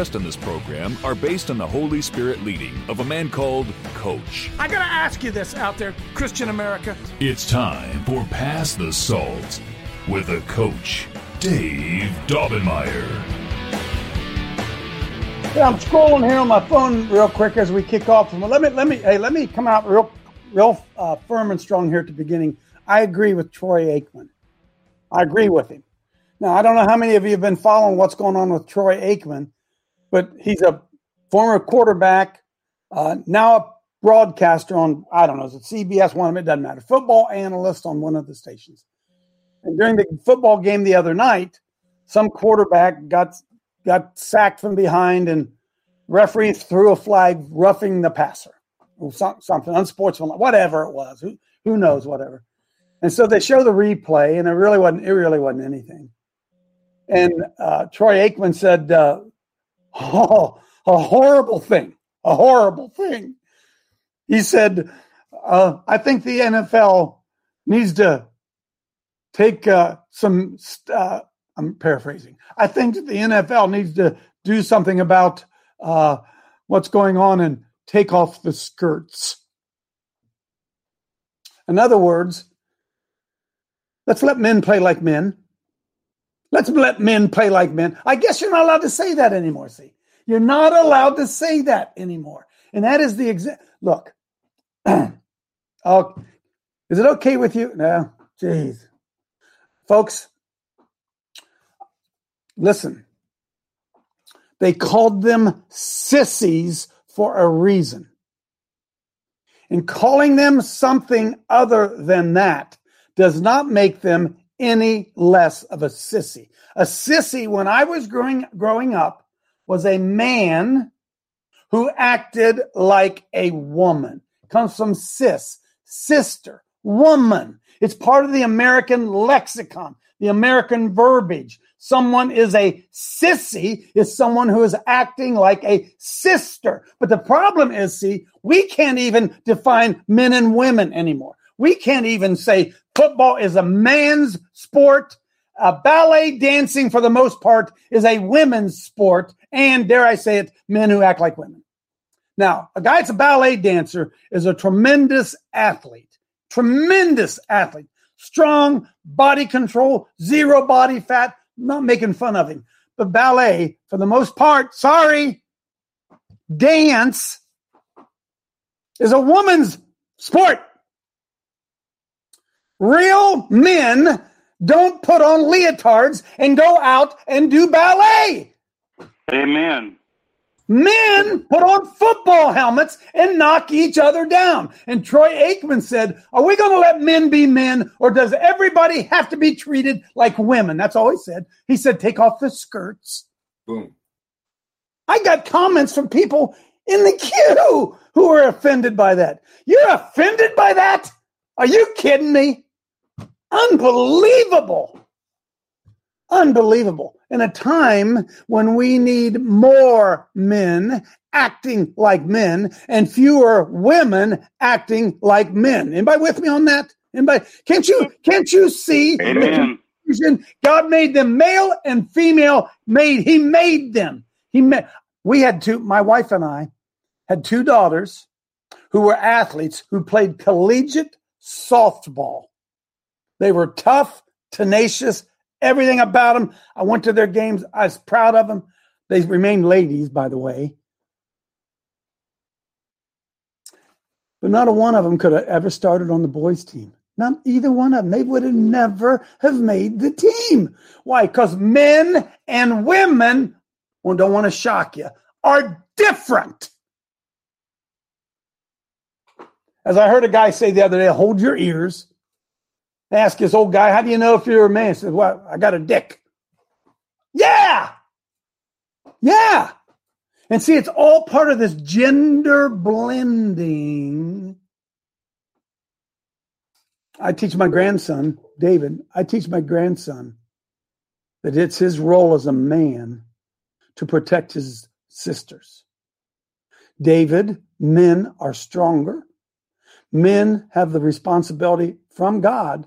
in this program are based on the Holy Spirit leading of a man called Coach. I gotta ask you this out there, Christian America. It's time for Pass the Salt with a coach, Dave Daubenmire. Yeah, I'm scrolling here on my phone real quick as we kick off. Let me let me hey let me come out real real uh, firm and strong here at the beginning. I agree with Troy Aikman. I agree with him. Now I don't know how many of you have been following what's going on with Troy Aikman, but he's a former quarterback, uh, now a broadcaster on I don't know is it CBS one of them? It doesn't matter. Football analyst on one of the stations. And during the football game the other night, some quarterback got got sacked from behind and referee threw a flag roughing the passer or something unsportsmanlike whatever it was who, who knows whatever and so they show the replay and it really wasn't it really wasn't anything and uh, troy aikman said uh, oh a horrible thing a horrible thing he said uh, i think the nfl needs to take uh, some uh, I'm paraphrasing. I think the NFL needs to do something about uh, what's going on and take off the skirts. In other words, let's let men play like men. Let's let men play like men. I guess you're not allowed to say that anymore. See, you're not allowed to say that anymore. And that is the exact look. oh, is it okay with you? No, jeez, folks. Listen, they called them sissies for a reason. And calling them something other than that does not make them any less of a sissy. A sissy, when I was growing, growing up, was a man who acted like a woman. Comes from sis, sister, woman. It's part of the American lexicon, the American verbiage. Someone is a sissy is someone who is acting like a sister. But the problem is, see, we can't even define men and women anymore. We can't even say football is a man's sport. Uh, ballet dancing, for the most part, is a women's sport. And dare I say it, men who act like women. Now, a guy that's a ballet dancer is a tremendous athlete, tremendous athlete, strong body control, zero body fat, not making fun of him. But ballet, for the most part, sorry, dance is a woman's sport. Real men don't put on leotards and go out and do ballet. Amen. Men put on football helmets and knock each other down. And Troy Aikman said, Are we going to let men be men or does everybody have to be treated like women? That's all he said. He said, Take off the skirts. Boom. I got comments from people in the queue who were offended by that. You're offended by that? Are you kidding me? Unbelievable. Unbelievable. In a time when we need more men acting like men and fewer women acting like men. Anybody with me on that? Anybody? Can't you can't you see Amen. God made them male and female made he made them. He made we had two my wife and I had two daughters who were athletes who played collegiate softball. They were tough, tenacious, everything about them. I went to their games. I was proud of them. They remained ladies, by the way. But not a one of them could have ever started on the boys' team. Not either one of them. They would have never have made the team. Why? Because men and women, well, don't want to shock you, are different. As I heard a guy say the other day, hold your ears. Ask this old guy, how do you know if you're a man? He says, Well, I got a dick. Yeah. Yeah. And see, it's all part of this gender blending. I teach my grandson, David, I teach my grandson that it's his role as a man to protect his sisters. David, men are stronger. Men have the responsibility from God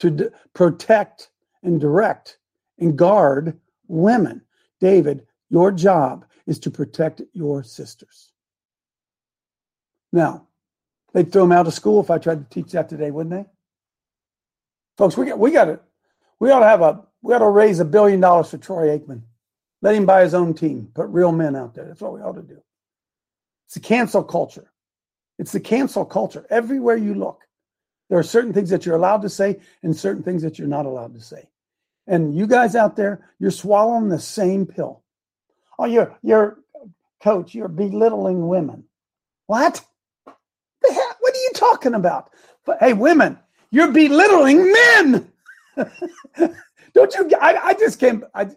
to d- protect and direct and guard women. David, your job is to protect your sisters. Now, they'd throw him out of school if I tried to teach that today, wouldn't they? Folks, we got we got to we ought to have a we ought to raise a billion dollars for Troy Aikman. Let him buy his own team. Put real men out there. That's what we ought to do. It's the cancel culture. It's the cancel culture. Everywhere you look, there are certain things that you're allowed to say and certain things that you're not allowed to say. And you guys out there, you're swallowing the same pill. Oh, you're you're coach, you're belittling women. What? What are you talking about? But hey, women, you're belittling men. Don't you? I, I just came. I,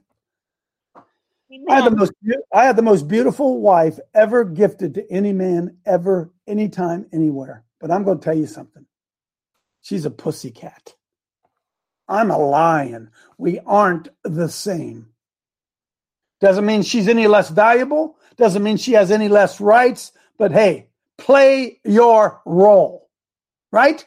I had the most. I had the most beautiful wife ever gifted to any man ever, anytime, anywhere. But I'm going to tell you something. She's a pussy cat. I'm a lion. We aren't the same. Doesn't mean she's any less valuable. Doesn't mean she has any less rights. But hey, play your role, right?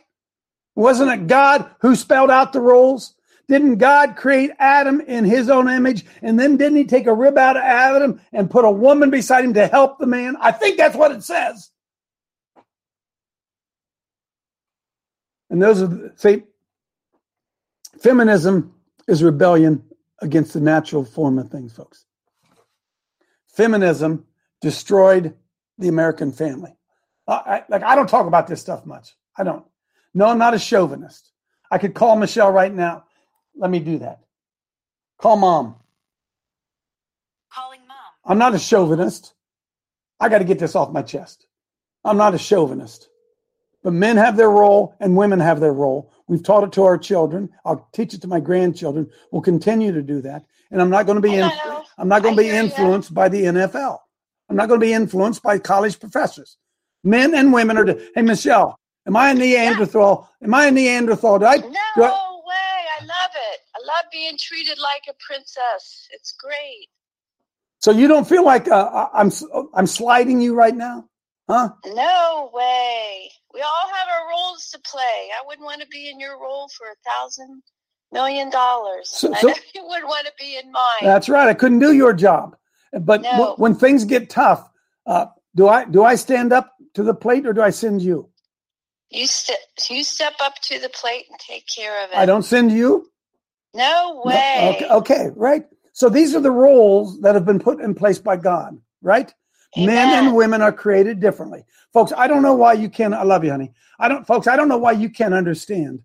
Wasn't it God who spelled out the roles? Didn't God create Adam in his own image? And then didn't he take a rib out of Adam and put a woman beside him to help the man? I think that's what it says. And those are, see, feminism is rebellion against the natural form of things, folks. Feminism destroyed the American family. I, like, I don't talk about this stuff much. I don't. No, I'm not a chauvinist. I could call Michelle right now. Let me do that. Call mom. Calling mom. I'm not a chauvinist. I got to get this off my chest. I'm not a chauvinist. But men have their role and women have their role. We've taught it to our children. I'll teach it to my grandchildren. We'll continue to do that. And I'm not going to be in, I'm not going to be influenced by the NFL. I'm not going to be influenced by college professors. Men and women are. Hey, Michelle, am I a Neanderthal? Am I a Neanderthal? I, No I, way. I love it. I love being treated like a princess. It's great. so you don't feel like uh, I'm I'm sliding you right now, huh? No way. We all have our roles to play. I wouldn't want to be in your role for a thousand million dollars. So- so- you wouldn't want to be in mine. That's right. I couldn't do your job. But No. w- when things get tough, uh, do I do I stand up to the plate or do I send you? you step you step up to the plate and take care of it. I don't send you. No No? way. Okay, okay, right. So these are the roles that have been put in place by God, right? Men and women are created differently. Folks, I don't know why you can't I love you, honey. I don't folks, I don't know why you can't understand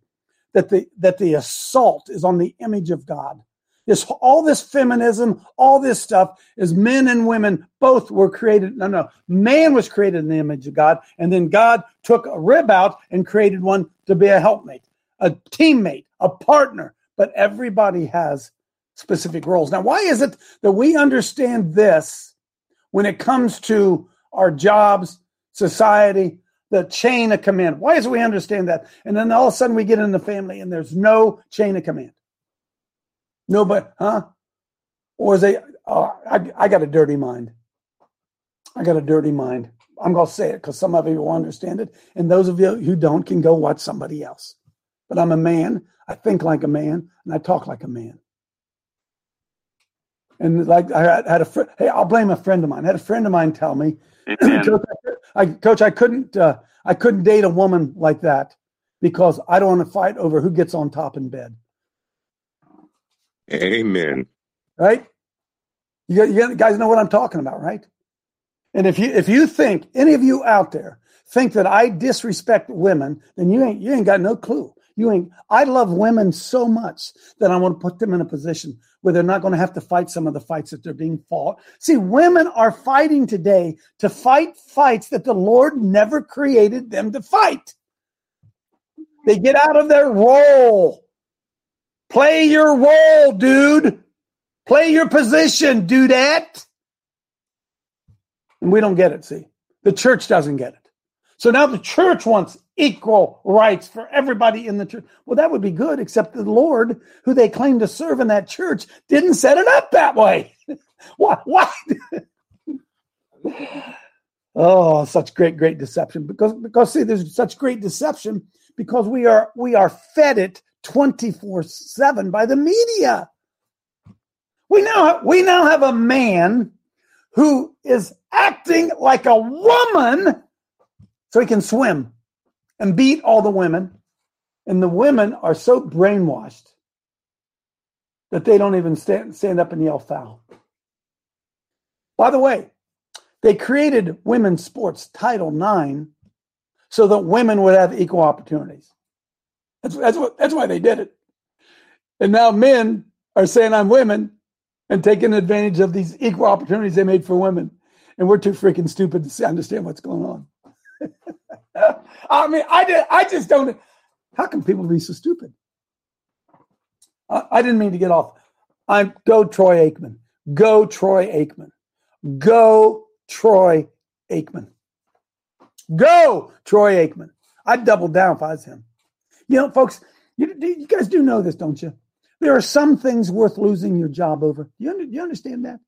that the that the assault is on the image of God. This all this feminism, all this stuff is men and women both were created. No, no, man was created in the image of God, and then God took a rib out and created one to be a helpmate, a teammate, a partner. But everybody has specific roles. Now, why is it that we understand this when it comes to our jobs, society, the chain of command? Why is it we understand that? And then all of a sudden we get in the family and there's no chain of command. Nobody, huh? Or is they, oh, I, I got a dirty mind. I got a dirty mind. I'm going to say it because some of you will understand it. And those of you who don't can go watch somebody else. But I'm a man. I think like a man and I talk like a man. And like I had- had a friend, hey, I'll blame a friend of mine. I had a friend of mine tell me, coach, I, coach, I couldn't, uh, I couldn't date a woman like that because I don't want to fight over who gets on top in bed. Amen. right? You, got- you guys know what I'm talking about, right? And if you if you think any of you out there think that I disrespect women, then you ain't you ain't got no clue. I love women so much that I want to put them in a position where they're not going to have to fight some of the fights that they're being fought. See, women are fighting today to fight fights that the Lord never created them to fight. They get out of their role. Play your role, dude. Play your position, that. And we don't get it, see. The church doesn't get it. So now the church wants equal rights for everybody in the church. Well, that would be good, except the Lord, who they claim to serve in that church, didn't set it up that way. why? Oh, such great, great deception. Because, because see, there's such great deception because we are we are fed it 24-7 by the media. We now we now have a man who is acting like a woman so he can swim and beat all the women. And the women are so brainwashed that they don't even stand, stand up and yell foul. By the way, they created women's sports Title IX so that women would have equal opportunities. That's, that's, what, that's why they did it. And now men are saying, I'm women and taking advantage of these equal opportunities they made for women. And we're too freaking stupid to understand what's going on. I mean, I did, I just don't. How can people be so stupid? I, I didn't mean to get off. I'm go Troy Aikman. Go Troy Aikman. Go Troy Aikman. Go Troy Aikman. I'd double down if I was him. You know, folks, you, you guys do know this, don't you? There are some things worth losing your job over. You, under, you understand that?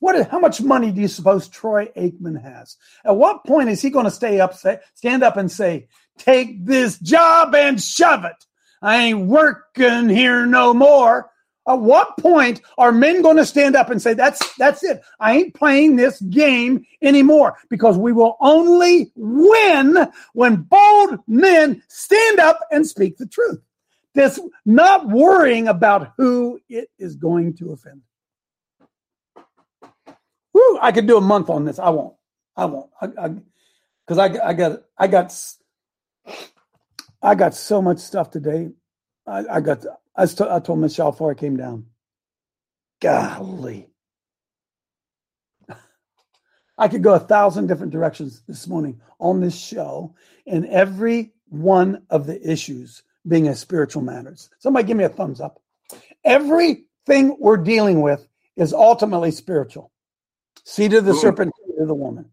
What? How much money do you suppose Troy Aikman has? At what point is he going to stay up, stand up, and say, "Take this job and shove it. I ain't working here no more." At what point are men going to stand up and say, "That's that's it. I ain't playing this game anymore"? Because we will only win when bold men stand up and speak the truth. This not worrying about who it is going to offend. Woo, I could do a month on this. I won't. I won't. I, because I, I, I, got, I got, I got so much stuff today. I, I got, I, st- I told Michelle before I came down. Golly, I could go a thousand different directions this morning on this show, and every one of the issues being a spiritual matters. Somebody give me a thumbs up. Everything we're dealing with is ultimately spiritual. Seed of the Ooh. serpent, seed of the woman.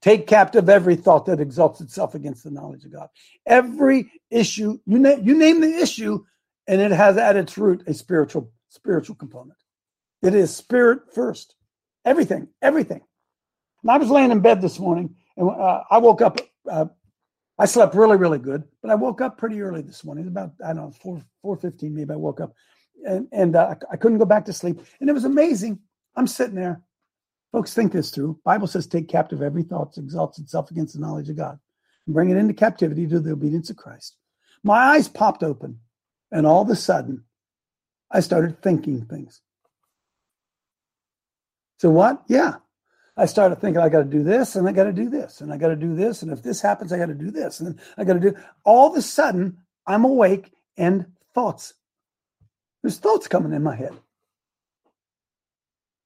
Take captive every thought that exalts itself against the knowledge of God. Every issue, you name, you name the issue, and it has at its root a spiritual spiritual component. It is spirit first. Everything, everything. And I was laying in bed this morning, and uh, I woke up. Uh, I slept really, really good, but I woke up pretty early this morning. About I don't know four four fifteen maybe. I woke up, and and uh, I couldn't go back to sleep, and it was amazing. I'm sitting there Folks, think this through. Bible says, take captive every thought that exalts itself against the knowledge of God and bring it into captivity to the obedience of Christ. My eyes popped open, and all of a sudden, I started thinking things. So what? Yeah. I started thinking I got to do this and I got to do this and I got to do this. And if this happens, I got to do this. And I got to do all of a sudden I'm awake and thoughts. There's thoughts coming in my head.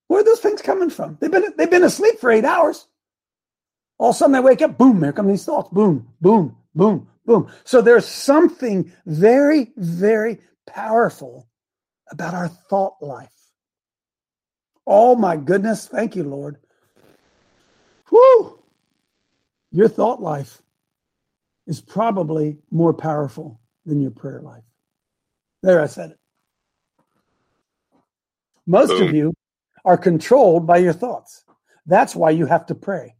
Where are those things coming from? They've been they've been asleep for eight hours. All of a sudden they wake up, boom, here come these thoughts. Boom, boom, boom, boom. So there's something very, very powerful about our thought life. Oh my goodness. Thank you, Lord. Whew. Your thought life is probably more powerful than your prayer life. There, I said it. Most of you are controlled by your thoughts. That's why you have to pray.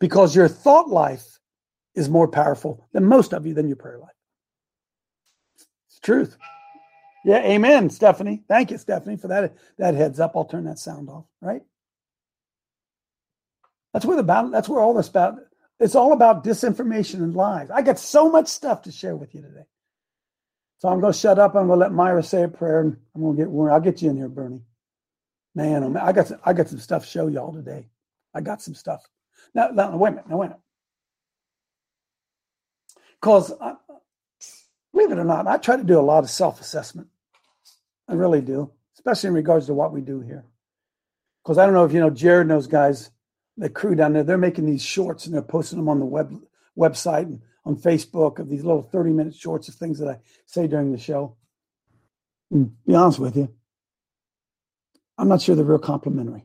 Because your thought life is more powerful than most of you than your prayer life. It's truth. Yeah, amen, Stephanie. Thank you, Stephanie, for that, that heads up. I'll turn that sound off, right? That's where the battle, that's where all this about it's all about disinformation and lies. I got so much stuff to share with you today. So I'm gonna shut up. I'm gonna let Myra say a prayer and I'm gonna get I'll get you in here, Bernie. Man, oh man, I got some, I got some stuff to show y'all today. I got some stuff. Now, now wait a minute. Now wait a minute. Because believe it or not, I try to do a lot of self-assessment. I really do, especially in regards to what we do here. Because I don't know if you know Jared and those guys, the crew down there. They're making these shorts and they're posting them on the web website and on Facebook of these little thirty-minute shorts of things that I say during the show. And be honest with you, I'm not sure they're real complimentary.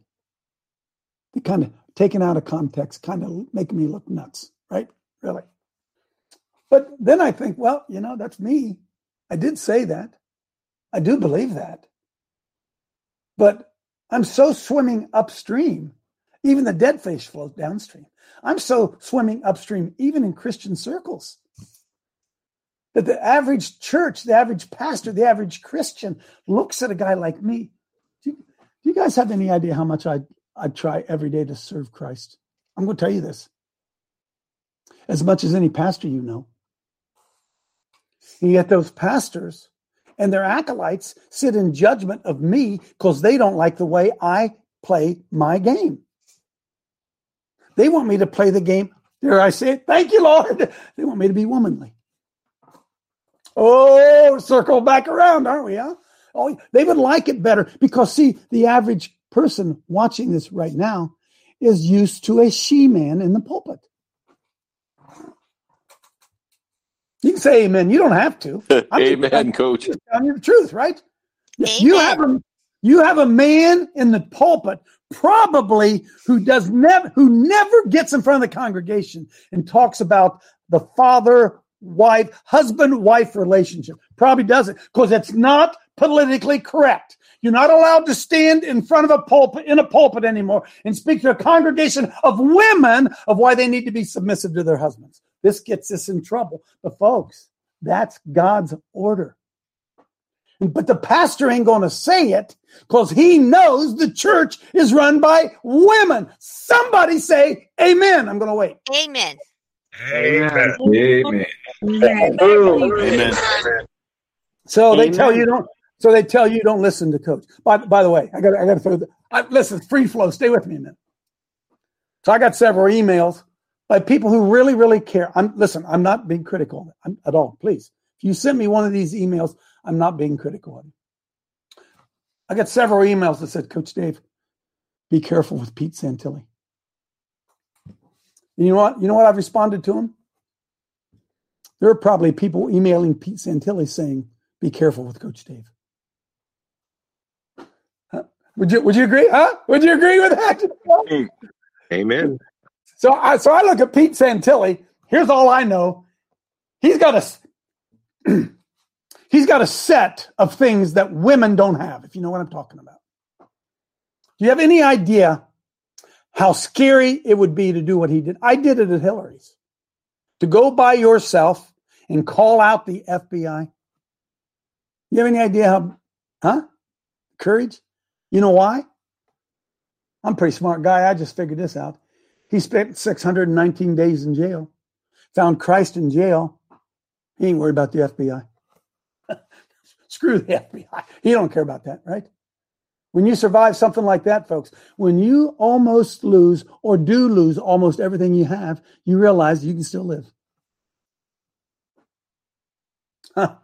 They kind of taken out of context, kind of make me look nuts, right? Really. But then I think, well, you know, that's me. I did say that. I do believe that. But I'm so swimming upstream, even the dead fish float downstream. I'm so swimming upstream, even in Christian circles, that the average church, the average pastor, the average Christian looks at a guy like me. You guys have any idea how much I I try every day to serve Christ? I'm going to tell you this. As much as any pastor you know. And yet those pastors and their acolytes sit in judgment of me because they don't like the way I play my game. They want me to play the game. There I say, thank you, Lord. They want me to be womanly. Oh, circle back around, aren't we? Huh? Oh, they would like it better because see, the average person watching this right now is used to a she man in the pulpit. You can say amen. You don't have to. I'm amen, coach. I'm the truth, right? Amen. You have a you have a man in the pulpit probably who does never who never gets in front of the congregation and talks about the father wife husband wife relationship probably doesn't because it's not politically correct you're not allowed to stand in front of a pulpit in a pulpit anymore and speak to a congregation of women of why they need to be submissive to their husbands this gets us in trouble but folks that's god's order but the pastor ain't going to say it because he knows the church is run by women. Somebody say amen. I'm going to wait. Amen. Amen. Amen. Amen. Amen. So they tell you don't. So they tell you don't listen to coach. By, by the way, I got I got to throw. The, I, listen, free flow. Stay with me a minute. So I got several emails by people who really, really care. I'm listen. I'm not being critical at all. Please, if you send me one of these emails, I'm not being critical. I got several emails that said, Coach Dave, be careful with Pete Santilli. And you know what? You know what I've responded to him? There are probably people emailing Pete Santilli saying, be careful with Coach Dave. Would you would you agree? Huh? Would you agree with that? Amen. So I so I look at Pete Santilli. Here's all I know. He's got a He's got a set of things that women don't have, if you know what I'm talking about. Do you have any idea how scary it would be to do what he did? I did it at Hillary's. To go by yourself and call out the FBI. You have any idea how, huh? Courage? You know why? I'm a pretty smart guy. I just figured this out. He spent 619 days in jail, found Christ in jail. He ain't worried about the FBI. Screw the FBI. He don't care about that, right? When you survive something like that, folks, when you almost lose or do lose almost everything you have, you realize you can still live.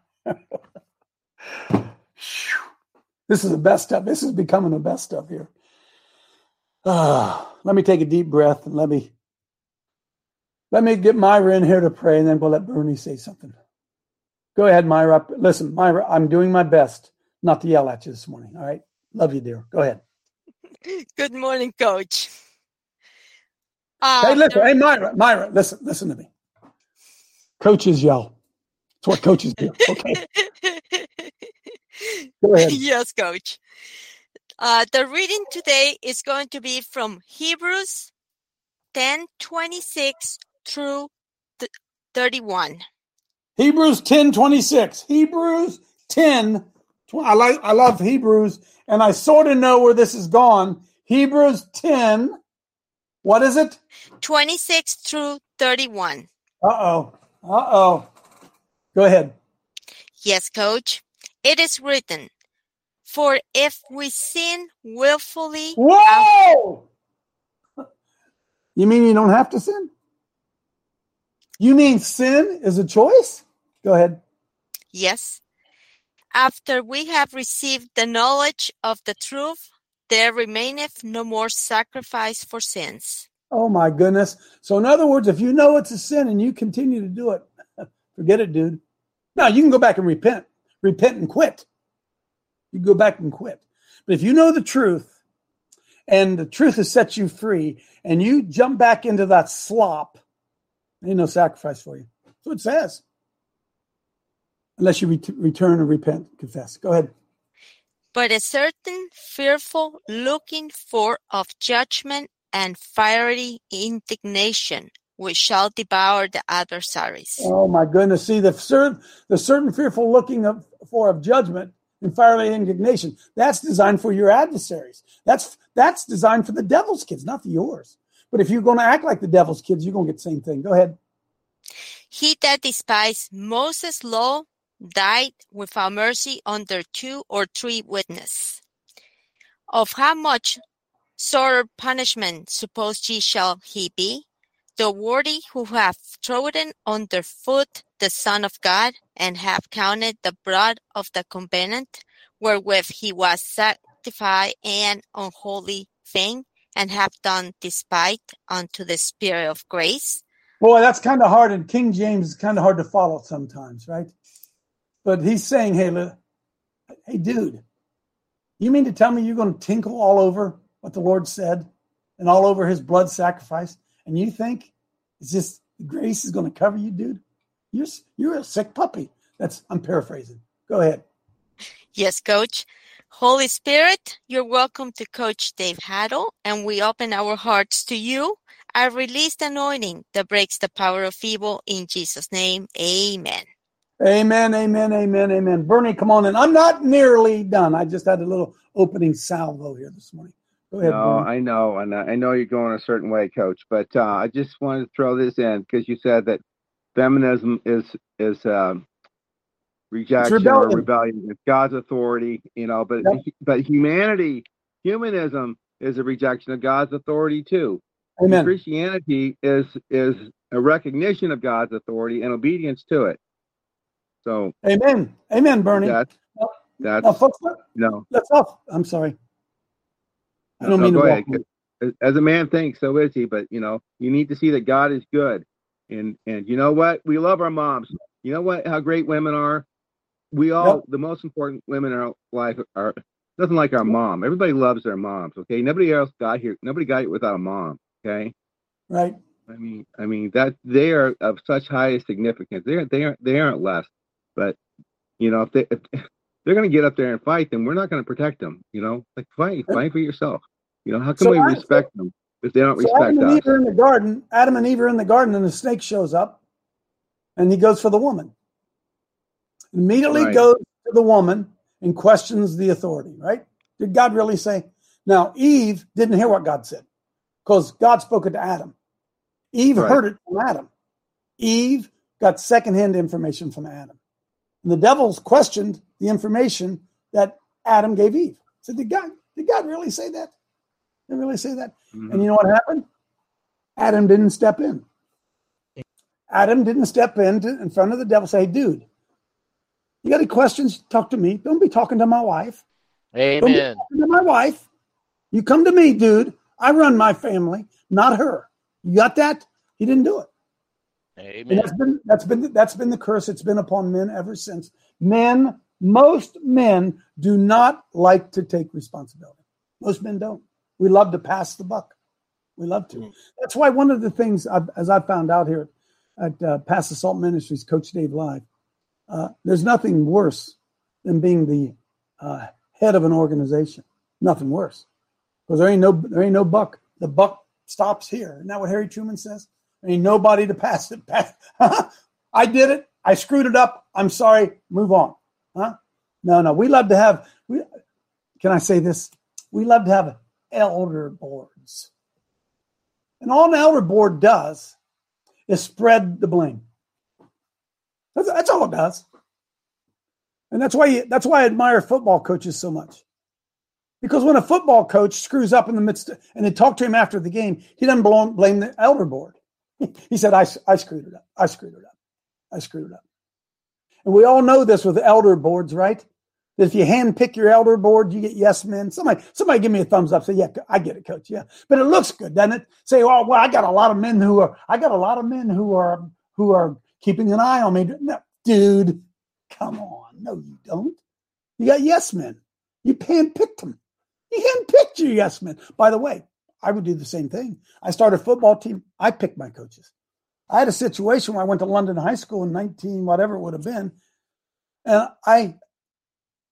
this is the best stuff. This is becoming the best stuff here. Uh, let me take a deep breath and let me let me get Myra in here to pray, and then we'll let Bernie say something. Go ahead, Myra. Listen, Myra, I'm doing my best not to yell at you this morning. All right. Love you, dear. Go ahead. Good morning, Coach. Uh, hey, listen. Hey, Myra. Myra, listen. Listen to me. Coaches yell. It's what coaches do. Okay. Go ahead. Yes, Coach. Uh, the reading today is going to be from Hebrews 10 26 through 31. Hebrews 10 26. Hebrews 10. I like I love Hebrews, and I sort of know where this is gone. Hebrews 10. What is it? 26 through 31. Uh-oh. Uh-oh. Go ahead. Yes, coach. It is written, For if we sin willfully. Whoa! You mean you don't have to sin? You mean sin is a choice? Go ahead. Yes. After we have received the knowledge of the truth, there remaineth no more sacrifice for sins. Oh my goodness. So, in other words, if you know it's a sin and you continue to do it, forget it, dude. Now, you can go back and repent, repent and quit. You go back and quit. But if you know the truth and the truth has set you free and you jump back into that slop, ain't no sacrifice for you. That's what it says. Unless you ret- return and repent, confess. Go ahead. But a certain fearful looking for of judgment and fiery indignation which shall devour the adversaries. Oh my goodness! See the certain the certain fearful looking of, for of judgment and fiery indignation. That's designed for your adversaries. That's that's designed for the devil's kids, not for yours. But if you're going to act like the devil's kids, you're going to get the same thing. Go ahead. He that despised Moses' law died without mercy under two or three witnesses. Of how much sorer punishment suppose ye shall he be? The worthy who have trodden under foot the Son of God, and have counted the blood of the covenant, wherewith he was sanctified an unholy thing, and have done despite unto the Spirit of grace. Boy, that's kind of hard. And King James is kind of hard to follow sometimes, right? But he's saying, hey, hey, dude, you mean to tell me you're going to tinkle all over what the Lord said and all over his blood sacrifice? And you think it's just grace is going to cover you, dude? You're, you're a sick puppy. That's, I'm paraphrasing. Go ahead. Yes, Coach. Holy Spirit, you're welcome to Coach Dave Haddle, and we open our hearts to you. I release the anointing that breaks the power of evil in Jesus' name. Amen. Amen, amen, amen, amen. Bernie, come on in. I'm not nearly done. I just had a little opening salvo here this morning. Ahead. No. I know, and I know you're going a certain way, Coach. But uh, I just wanted to throw this in because you said that feminism is is um, rejection or rebellion. rebellion against God's authority. You know, but Yep. but humanity, humanism is a rejection of God's authority too. And Amen. Christianity is is a recognition of God's authority and obedience to it. So Amen. Amen, Bernie. that's that's Now, folks, let- no. let's off. I'm sorry. I don't No, mean to walk ahead. As- a man thinks, so is he. But you know, you need to see that God is good, and and you know what? We love our moms. You know what? How great women are. We all Yep. the most important women in our life are nothing like our mom. Everybody loves their moms. Okay, nobody else got here. Nobody got here without a mom. Okay, Right. I mean, I mean that they are of such high significance. They are, they aren't they aren't less. But you know, if they if they're going to get up there and fight, then we're not going to protect them. You know, like fight, fight for yourself. You know, how can So we I- respect them if they don't So respect Adam and us? Eve are in the garden. Adam and Eve are in the garden, and the snake shows up, and he goes for the woman. Immediately Right. goes to the woman and questions the authority. Right? Did God really say? Now Eve didn't hear what God said because God spoke it to Adam. Eve Right. heard it from Adam. Eve got secondhand information from Adam, and the devils questioned the information that Adam gave Eve. Said, "Did God? Did God really say that? Did he really say that?" Mhm. And you know what happened? Adam didn't step in. Adam didn't step in to, in front of the devil say, dude, you got any questions? Talk to me. Don't be talking to my wife. Don't be Amen. talking to my wife. You come to me, dude. I run my family, not her. You got that? He didn't do it. And Amen. that's been that's been that's been the curse. It's been upon men ever since. Men, most men do not like to take responsibility. Most men don't. We love to pass the buck. We love to. That's why one of the things, I've, as I found out here at uh, Pass Salt Ministries, Coach Dave Live, uh, there's nothing worse than being the uh, head of an organization. Nothing worse, because there ain't no there ain't no buck. The buck stops here. Isn't that what Harry Truman says? There ain't nobody to pass it. Pass. I did it. I screwed it up. I'm sorry. Move on. Huh? No, no. We love to have. We, can I say this? We love to have elder boards. And all an elder board does is spread the blame. That's, that's all it does. And that's why you, that's why I admire football coaches so much. Because when a football coach screws up in the midst, and they talk to him after the game, he doesn't blame the elder board. he said, I, I screwed it up. I screwed it up. I screwed it up. And we all know this with elder boards, right? That if you hand pick your elder board, you get yes men. Somebody, somebody give me a thumbs up. Say, yeah, I get it, coach. Yeah. But it looks good, doesn't it? Say, oh, well, I got a lot of men who are, I got a lot of men who are, who are keeping an eye on me. No, dude, come on. No, you don't. You got yes men. You hand picked them. You handpicked your yes men. By the way, I would do the same thing. I started a football team. I picked my coaches. I had a situation where I went to London High School in 19, whatever it would have been, and I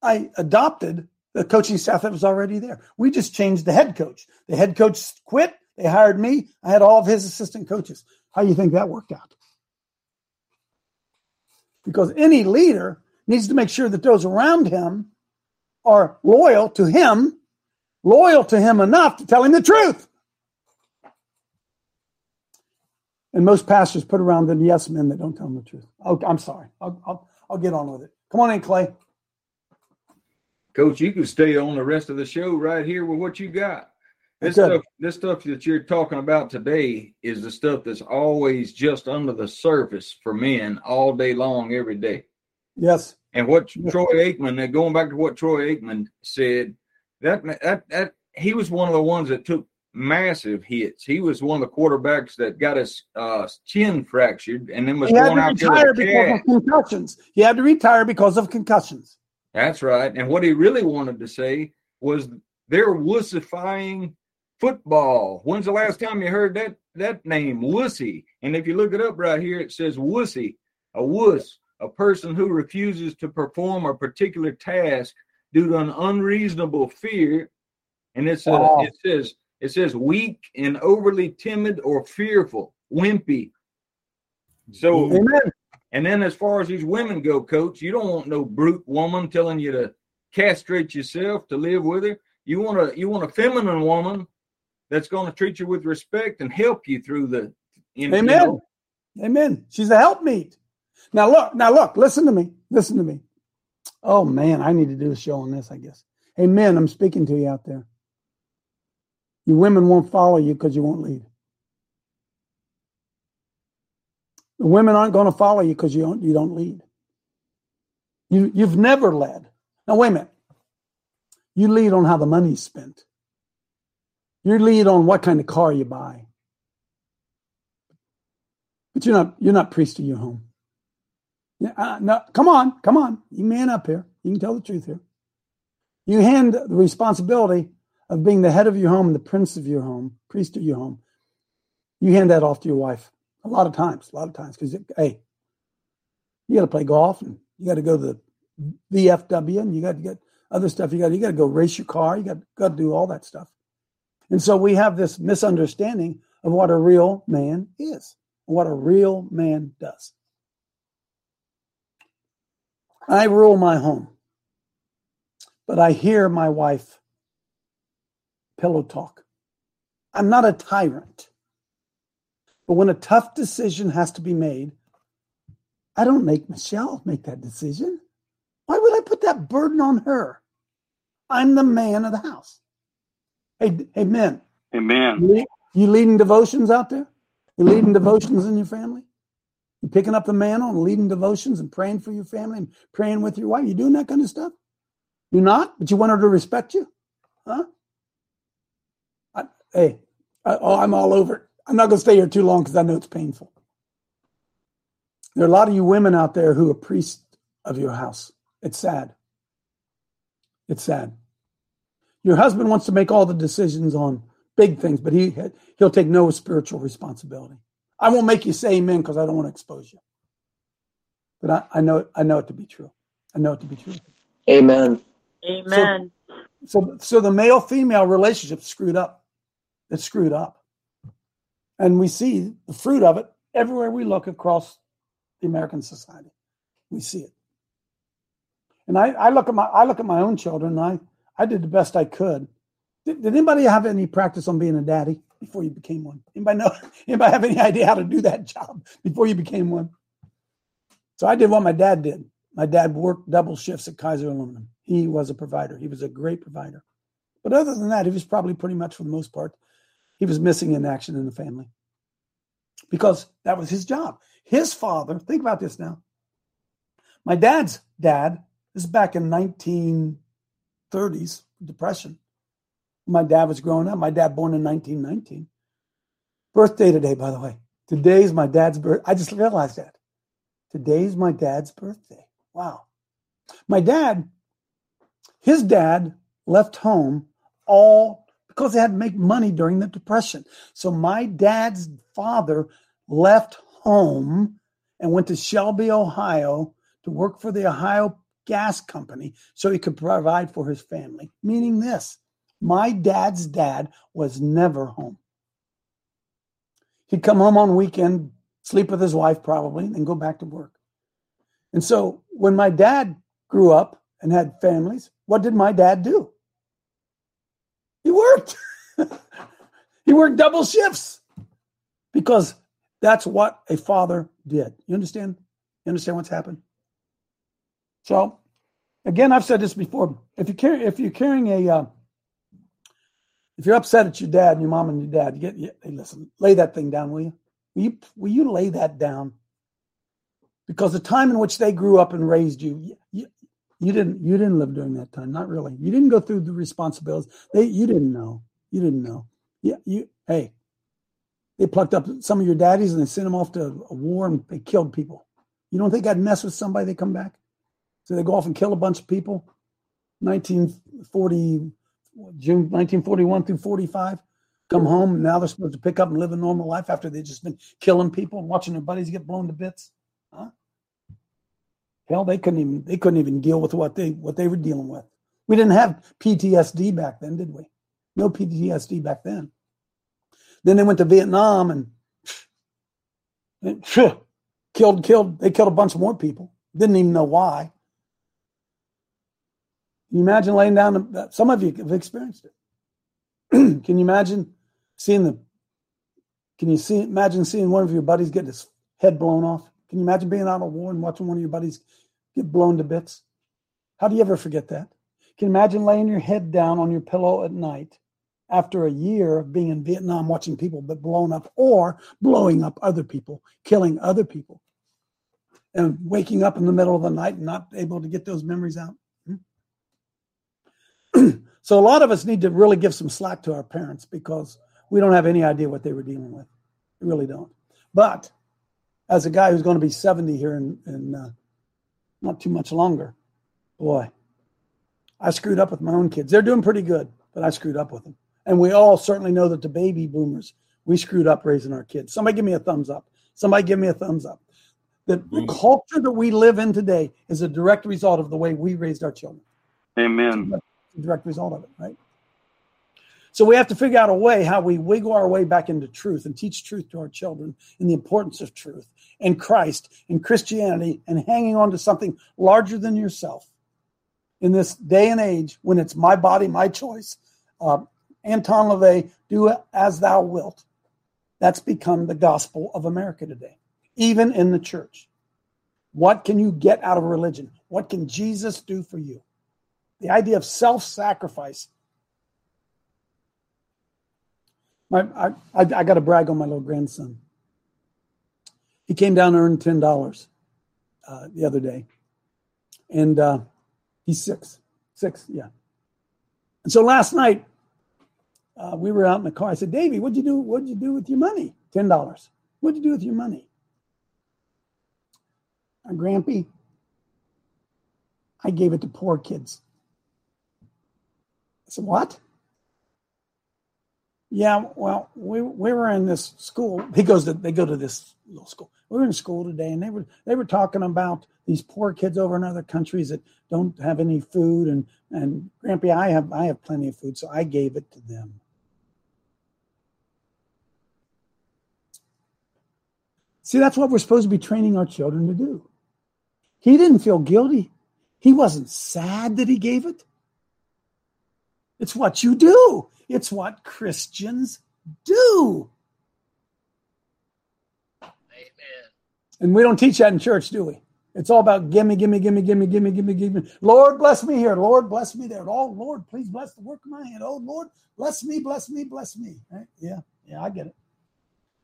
I adopted the coaching staff that was already there. We just changed the head coach. The head coach quit. They hired me. I had all of his assistant coaches. How do you think that worked out? Because any leader needs to make sure that those around him are loyal to him, loyal to him enough to tell him the truth. And most pastors put around them yes men that don't tell them the truth. Oh, I'm sorry. I'll, I'll, I'll get on with it. Come on in, Clay. Coach, you can stay on the rest of the show right here with what you got. This Okay. stuff, this stuff that you're talking about today is the stuff that's always just under the surface for men all day long, every day. Yes. And what Troy Aikman, going back to what Troy Aikman said, that that that he was one of the ones that took massive hits. He was one of the quarterbacks that got his uh, chin fractured and then was He going out there retire with because of concussions. He had to retire because of concussions. That's right. And what he really wanted to say was they're wussifying football. When's the last time you heard that that name, wussy? And if you look it up right here, it says wussy, a wuss, a person who refuses to perform a particular task due to an unreasonable fear. And it's uh, Wow. it says it says weak and overly timid or fearful, wimpy. So Amen. And then as far as these women go, coach, you don't want no brute woman telling you to castrate yourself to live with her. You want a you want a feminine woman that's going to treat you with respect and help you through the you know- Amen. Amen. She's a helpmeet. Now look, now look, listen to me. Listen to me. Oh man, I need to do a show on this, I guess. Hey men, I'm speaking to you out there. You women won't follow you because you won't lead. The women aren't going to follow you because you don't you don't lead. You you've never led. Now wait a minute. You lead on how the money's spent. You lead on what kind of car you buy. But you're not you're not priest of your home. Uh, no, come on, come on. You man up here. You can tell the truth here. You hand the responsibility of being the head of your home and the prince of your home, priest of your home. You hand that off to your wife a lot of times, a lot of times, because hey, you got to play golf and you got to go to the VFW and you got to get other stuff. You got you got to go race your car. You got got to do all that stuff. And so we have this misunderstanding of what a real man is, and what a real man does. I rule my home, but I hear my wife pillow talk. I'm not a tyrant, but when a tough decision has to be made, I don't make Michelle make that decision. Why would I put that burden on her? I'm the man of the house. Hey, hey, men, Amen. you lead- you leading devotions out there? You leading devotions in your family? You picking up the mantle and leading devotions and praying for your family and praying with your wife? You doing that kind of stuff? You're not, but you want her to respect you, huh? I, hey, I, oh, I'm all over it. I'm not going to stay here too long because I know it's painful. There are a lot of you women out there who are priests of your house. It's sad. It's sad. Your husband wants to make all the decisions on big things, but he he'll take no spiritual responsibility. I won't make you say amen because I don't want to expose you. But I, I know I know it to be true. I know it to be true. Amen. Amen. So so the male female relationship screwed up. It's screwed up. And we see the fruit of it everywhere we look across the American society. We see it. And I, I look at my I look at my own children I, I did the best I could. Did, did anybody have any practice on being a daddy before you became one? Anybody know anybody have any idea how to do that job before you became one? So I did what my dad did. My dad worked double shifts at Kaiser Aluminum. He was a provider. He was a great provider. But other than that, he was probably pretty much for the most part, he was missing in action in the family. Because that was his job. His father, think about this now. My dad's dad, this is back in 1930s, depression. My dad was growing up. My dad born in 1919. Birthday today, by the way. Today's my dad's birth. I just realized that. Today's my dad's birthday. Wow. My dad, his dad left home all because they had to make money during the Depression. So my dad's father left home and went to Shelby, Ohio to work for the Ohio Gas Company so he could provide for his family. Meaning this my dad's dad was never home. He'd come home on weekend, sleep with his wife probably, and go back to work. And so when my dad grew up and had families, what did my dad do? He worked. he worked double shifts because that's what a father did. You understand? You understand what's happened? So, again, I've said this before. If you carry, if you're carrying a, uh, if you're upset at your dad and your mom and your dad, you get, you, hey, listen, lay that thing down, will you? Will you, will you lay that down? Because the time in which they grew up and raised you, you, you didn't, you didn't live during that time. Not really. You didn't go through the responsibilities. They, you didn't know. You didn't know. Yeah, you. Hey, they plucked up some of your daddies and they sent them off to a war and they killed people. You don't think I'd mess with somebody? They come back. So they go off and kill a bunch of people. 1940, June 1941 through 45. Come home. Now they're supposed to pick up and live a normal life after they've just been killing people and watching their buddies get blown to bits. Hell, they couldn't even they couldn't even deal with what they what they were dealing with. We didn't have PTSD back then, did we? No PTSD back then. Then they went to Vietnam and, and killed killed they killed a bunch more people. Didn't even know why. Can you imagine laying down? some of you have experienced it. can you imagine seeing the? Can you see? Imagine seeing one of your buddies get his head blown off. Can you imagine being out of war and watching one of your buddies get blown to bits? How do you ever forget that? Can you imagine laying your head down on your pillow at night after a year of being in Vietnam, watching people get blown up or blowing up other people, killing other people, and waking up in the middle of the night and not able to get those memories out? so a lot of us need to really give some slack to our parents because we don't have any idea what they were dealing with. We really don't. But as a guy who's going to be 70 here in, in uh, not too much longer, boy, I screwed up with my own kids. They're doing pretty good, but I screwed up with them. And we all certainly know that the baby boomers, we screwed up raising our kids. Somebody give me a thumbs up. Somebody give me a thumbs up. The, the culture that we live in today is a direct result of the way we raised our children. Amen direct result of it, right? So we have to figure out a way how we wiggle our way back into truth and teach truth to our children and the importance of truth and Christ and Christianity and hanging on to something larger than yourself. In this day and age, when it's my body, my choice, uh, Anton LaVey, do as thou wilt. That's become the gospel of America today, even in the church. What can you get out of religion? What can Jesus do for you? the idea of self sacrifice. I, I, I got to brag on my little grandson. He came down and earned ten dollars uh, the other day, and uh, he's six, six, yeah. And so last night uh, we were out in the car. I said, "Davey, what'd you do? What'd you do with your money? Ten dollars. What'd you do with your money?" My grampy, I gave it to poor kids I said, What? Yeah, well, we we were in this school. He goes to they go to this little school. We were in school today, and they were they were talking about these poor kids over in other countries that don't have any food. And and Grampy, I have I have plenty of food, so I gave it to them. See, that's what we're supposed to be training our children to do. He didn't feel guilty. He wasn't sad that he gave it. It's what you do. It's what Christians do. Amen. And we don't teach that in church, do we? It's all about gimme, gimme, gimme, gimme, gimme, gimme, gimme. Lord, bless me here. Lord, bless me there. Oh, Lord, please bless the work of my hand. Oh, Lord, bless me, bless me, bless me. Right? Yeah, yeah, I get it.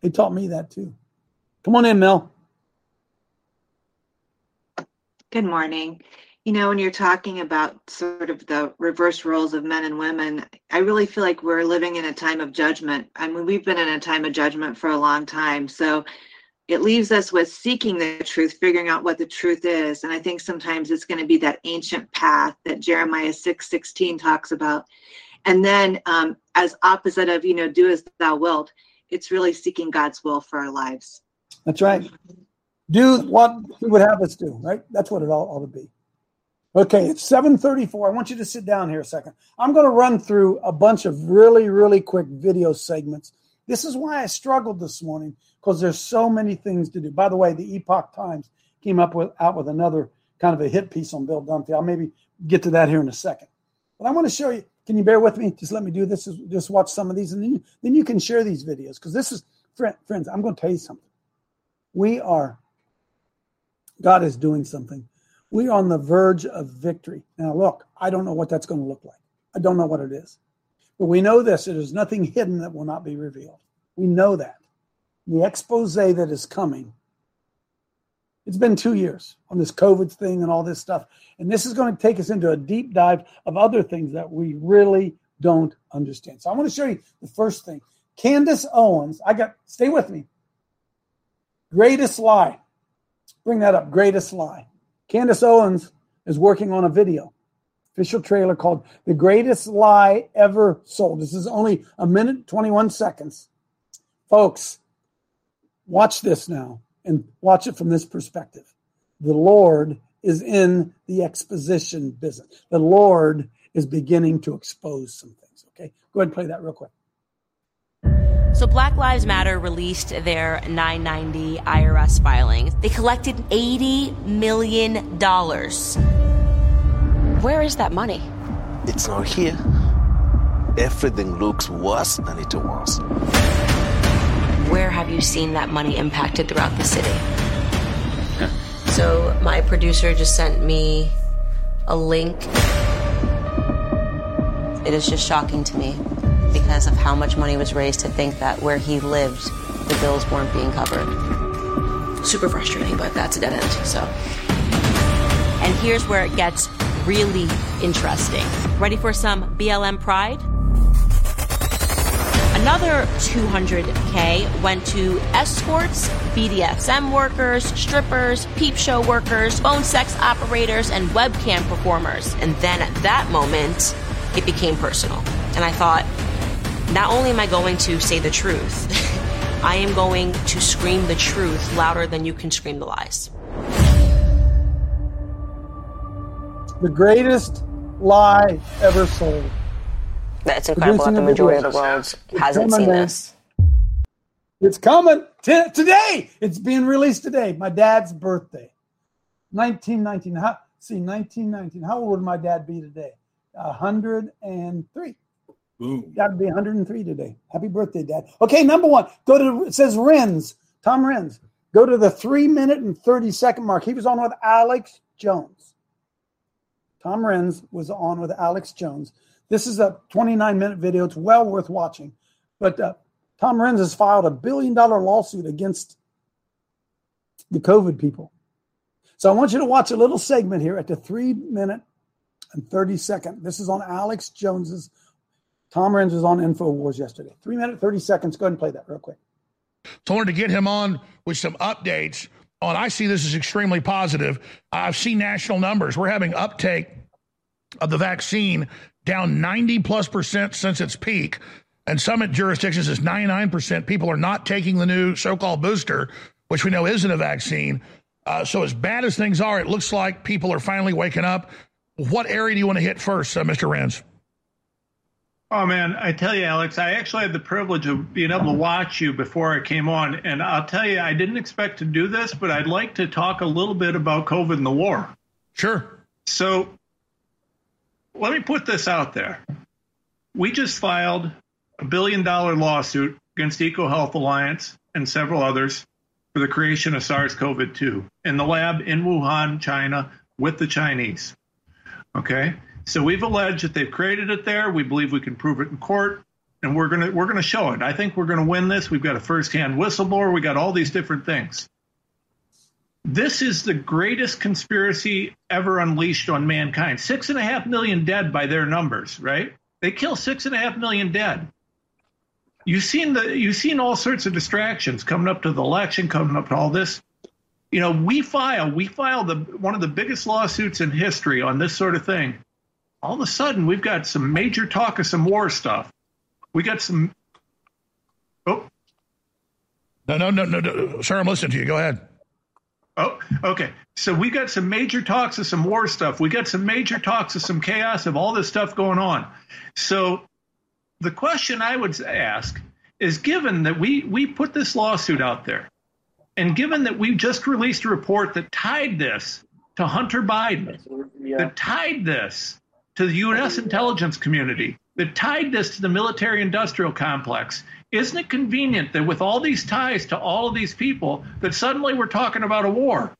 They taught me that too. Come on in, Mel. Good morning you know, when you're talking about sort of the reverse roles of men and women, I really feel like we're living in a time of judgment. I mean, we've been in a time of judgment for a long time. So it leaves us with seeking the truth, figuring out what the truth is. And I think sometimes it's going to be that ancient path that Jeremiah 6 16 talks about. And then, um, as opposite of, you know, do as thou wilt, it's really seeking God's will for our lives. That's right. Do what He would have us do, right? That's what it all ought to be. Okay, it's 734. I want you to sit down here a second. I'm going to run through a bunch of really, really quick video segments. This is why I struggled this morning because there's so many things to do. By the way, the Epoch Times came up with out with another kind of a hit piece on Bill Dunfee. I'll maybe get to that here in a second. But I want to show you. Can you bear with me? Just let me do this. Just watch some of these, and then you, then you can share these videos because this is friends. I'm going to tell you something. We are. God is doing something we're on the verge of victory. Now, look, I don't know what that's going to look like. I don't know what it is. But we know this there's nothing hidden that will not be revealed. We know that. The expose that is coming, it's been two years on this COVID thing and all this stuff. And this is going to take us into a deep dive of other things that we really don't understand. So I want to show you the first thing. Candace Owens, I got, stay with me. Greatest lie. Bring that up. Greatest lie. Candace Owens is working on a video, official trailer called The Greatest Lie Ever Sold. This is only a minute, 21 seconds. Folks, watch this now and watch it from this perspective. The Lord is in the exposition business. The Lord is beginning to expose some things. Okay, go ahead and play that real quick. So Black Lives Matter released their 990 IRS filings. They collected $80 million. Where is that money? It's not here. Everything looks worse than it was. Where have you seen that money impacted throughout the city? So my producer just sent me a link. It is just shocking to me because of how much money was raised to think that where he lived, the bills weren't being covered. Super frustrating, but that's a dead end, so. And here's where it gets really interesting. Ready for some BLM pride? Another 200K went to escorts, BDSM workers, strippers, peep show workers, phone sex operators, and webcam performers. And then at that moment, it became personal. And I thought, not only am I going to say the truth, I am going to scream the truth louder than you can scream the lies. The greatest lie ever sold. That's incredible that the majority of the world hasn't seen this. It's coming T- today. It's being released today. My dad's birthday, 1919. How, see, 1919. How old would my dad be today? 103. Boom. Got to be 103 today. Happy birthday, Dad. Okay, number one. Go to it says Renz, Tom Renz. Go to the three minute and 30 second mark. He was on with Alex Jones. Tom Renz was on with Alex Jones. This is a 29 minute video. It's well worth watching. But uh, Tom Renz has filed a billion dollar lawsuit against the COVID people. So I want you to watch a little segment here at the three minute and 30 second. This is on Alex Jones's Tom Renz was on InfoWars yesterday. Three minutes, 30 seconds. Go ahead and play that real quick. So I wanted to get him on with some updates on I see this as extremely positive. I've seen national numbers. We're having uptake of the vaccine down 90 plus percent since its peak. And some jurisdictions is 99% people are not taking the new so-called booster, which we know isn't a vaccine. Uh, so as bad as things are, it looks like people are finally waking up. What area do you want to hit first, uh, Mr. Renz? Oh man, I tell you, Alex, I actually had the privilege of being able to watch you before I came on, and I'll tell you, I didn't expect to do this, but I'd like to talk a little bit about COVID and the war. Sure. So, let me put this out there. We just filed a billion dollar lawsuit against EcoHealth Alliance and several others for the creation of SARS-CoV-2 in the lab in Wuhan, China, with the Chinese. Okay. So we've alleged that they've created it there. We believe we can prove it in court, and we're gonna we're gonna show it. I think we're gonna win this. We've got a first-hand whistleblower. We got all these different things. This is the greatest conspiracy ever unleashed on mankind. Six and a half million dead by their numbers, right? They kill six and a half million dead. You've seen the you've seen all sorts of distractions coming up to the election, coming up to all this. You know, we file we file the one of the biggest lawsuits in history on this sort of thing all of a sudden we've got some major talk of some war stuff. We got some. Oh, No, no, no, no, no. Sir, I'm listening to you. Go ahead. Oh, okay. So we got some major talks of some war stuff. We got some major talks of some chaos of all this stuff going on. So the question I would ask is given that we we put this lawsuit out there and given that we just released a report that tied this to Hunter Biden, that tied this to the US intelligence community, that tied this to the military industrial complex, isn't it convenient that with all these ties to all of these people, that suddenly we're talking about a war?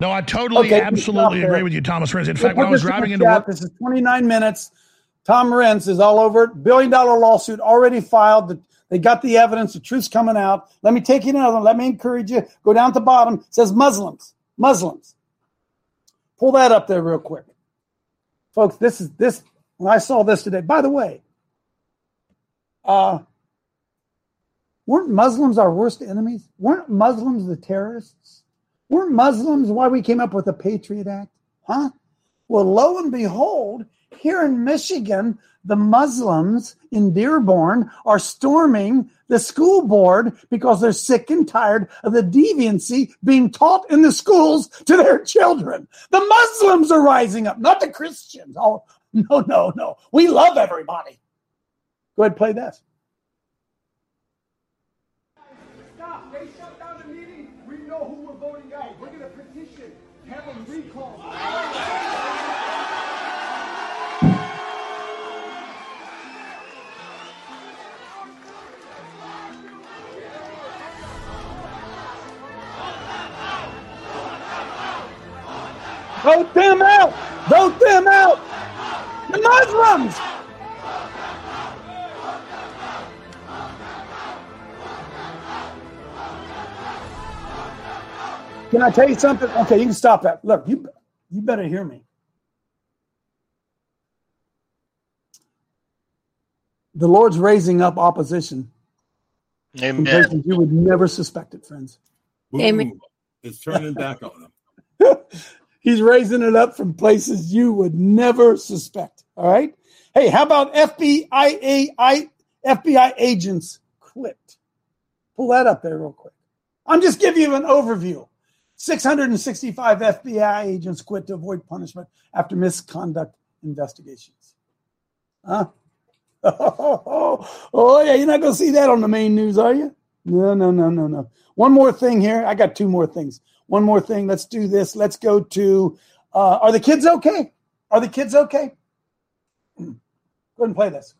No, I totally, Okay, absolutely stop there. agree with you, Thomas Renz. In We'll fact, when I was this in the driving into work, This is 29 minutes. Tom Renz is all over it. Billion dollar lawsuit already filed. They got the evidence. The truth's coming out. Let me take you to another one. Let me encourage you. Go down to the bottom. It says Muslims. Muslims. Pull that up there real quick. Folks, this is this. When I saw this today, by the way, uh, weren't Muslims our worst enemies? Weren't Muslims the terrorists? Weren't Muslims why we came up with the Patriot Act? Huh? Well, lo and behold, here in Michigan, the Muslims in Dearborn are storming the school board because they're sick and tired of the deviancy being taught in the schools to their children. The Muslims are rising up, not the Christians. Oh, no, no, no. We love everybody. Go ahead, play this. Vote them out! Vote them out! The Muslims! Can I tell you something? Okay, you can stop that. Look, you you better hear me. The Lord's raising up opposition in places you would never suspect it, friends. Amen. It's turning back on them. He's raising it up from places you would never suspect. All right. Hey, how about FBI FBI agents quit? Pull that up there real quick. I'm just giving you an overview. 665 FBI agents quit to avoid punishment after misconduct investigations. Huh? Oh, yeah, you're not going to see that on the main news, are you? No, no, no, no, no. One more thing here. I got two more things. One more thing. Let's do this. Let's go to uh, Are the kids okay? Are the kids okay? Go ahead and play this.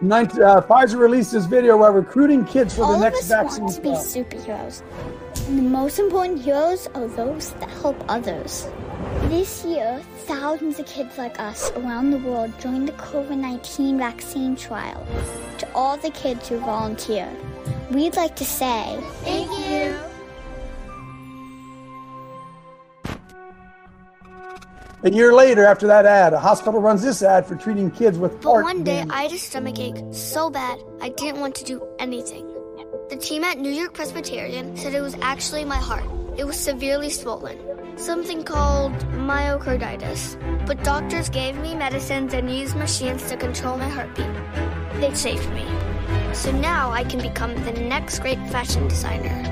Ninth, uh, Pfizer released this video while recruiting kids for All the of us want to be superheroes. And the most important heroes are those that help others. This year, thousands of kids like us around the world joined the COVID 19 vaccine trial. To all the kids who volunteered, we'd like to say Thank you. A year later, after that ad, a hospital runs this ad for treating kids with But heart one day. I had a stomach ache so bad I didn't want to do anything. The team at New York Presbyterian said it was actually my heart. It was severely swollen, something called myocarditis. But doctors gave me medicines and used machines to control my heartbeat. They saved me. So now I can become the next great fashion designer.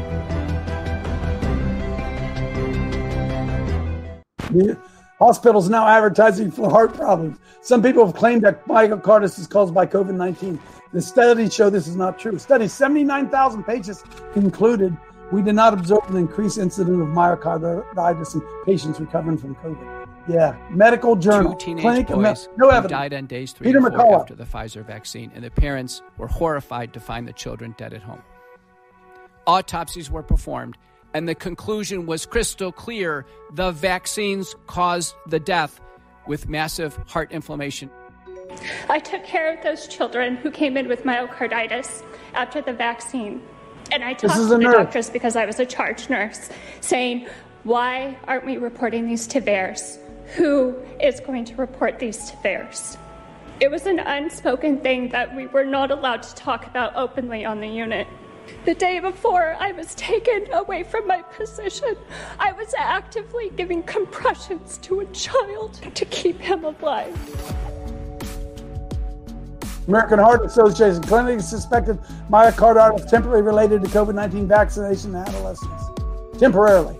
Hospitals now advertising for heart problems. Some people have claimed that myocarditis is caused by COVID 19. The studies show this is not true. Studies 79,000 patients concluded we did not observe an increased incidence of myocarditis in patients recovering from COVID. Yeah, medical journal, Two teenage clinic, of Me- boys no who evidence. died on days three Peter and four after the Pfizer vaccine, and the parents were horrified to find the children dead at home. Autopsies were performed, and the conclusion was crystal clear: the vaccines caused the death with massive heart inflammation. I took care of those children who came in with myocarditis after the vaccine. And I This talked is to the nurse. doctors because I was a charge nurse, saying, Why aren't we reporting these to VAERS? Who is going to report these to VAERS? It was an unspoken thing that we were not allowed to talk about openly on the unit. The day before I was taken away from my position, I was actively giving compressions to a child to keep him alive. American Heart Association clinically suspected myocarditis temporarily related to COVID 19 vaccination in adolescents. Temporarily.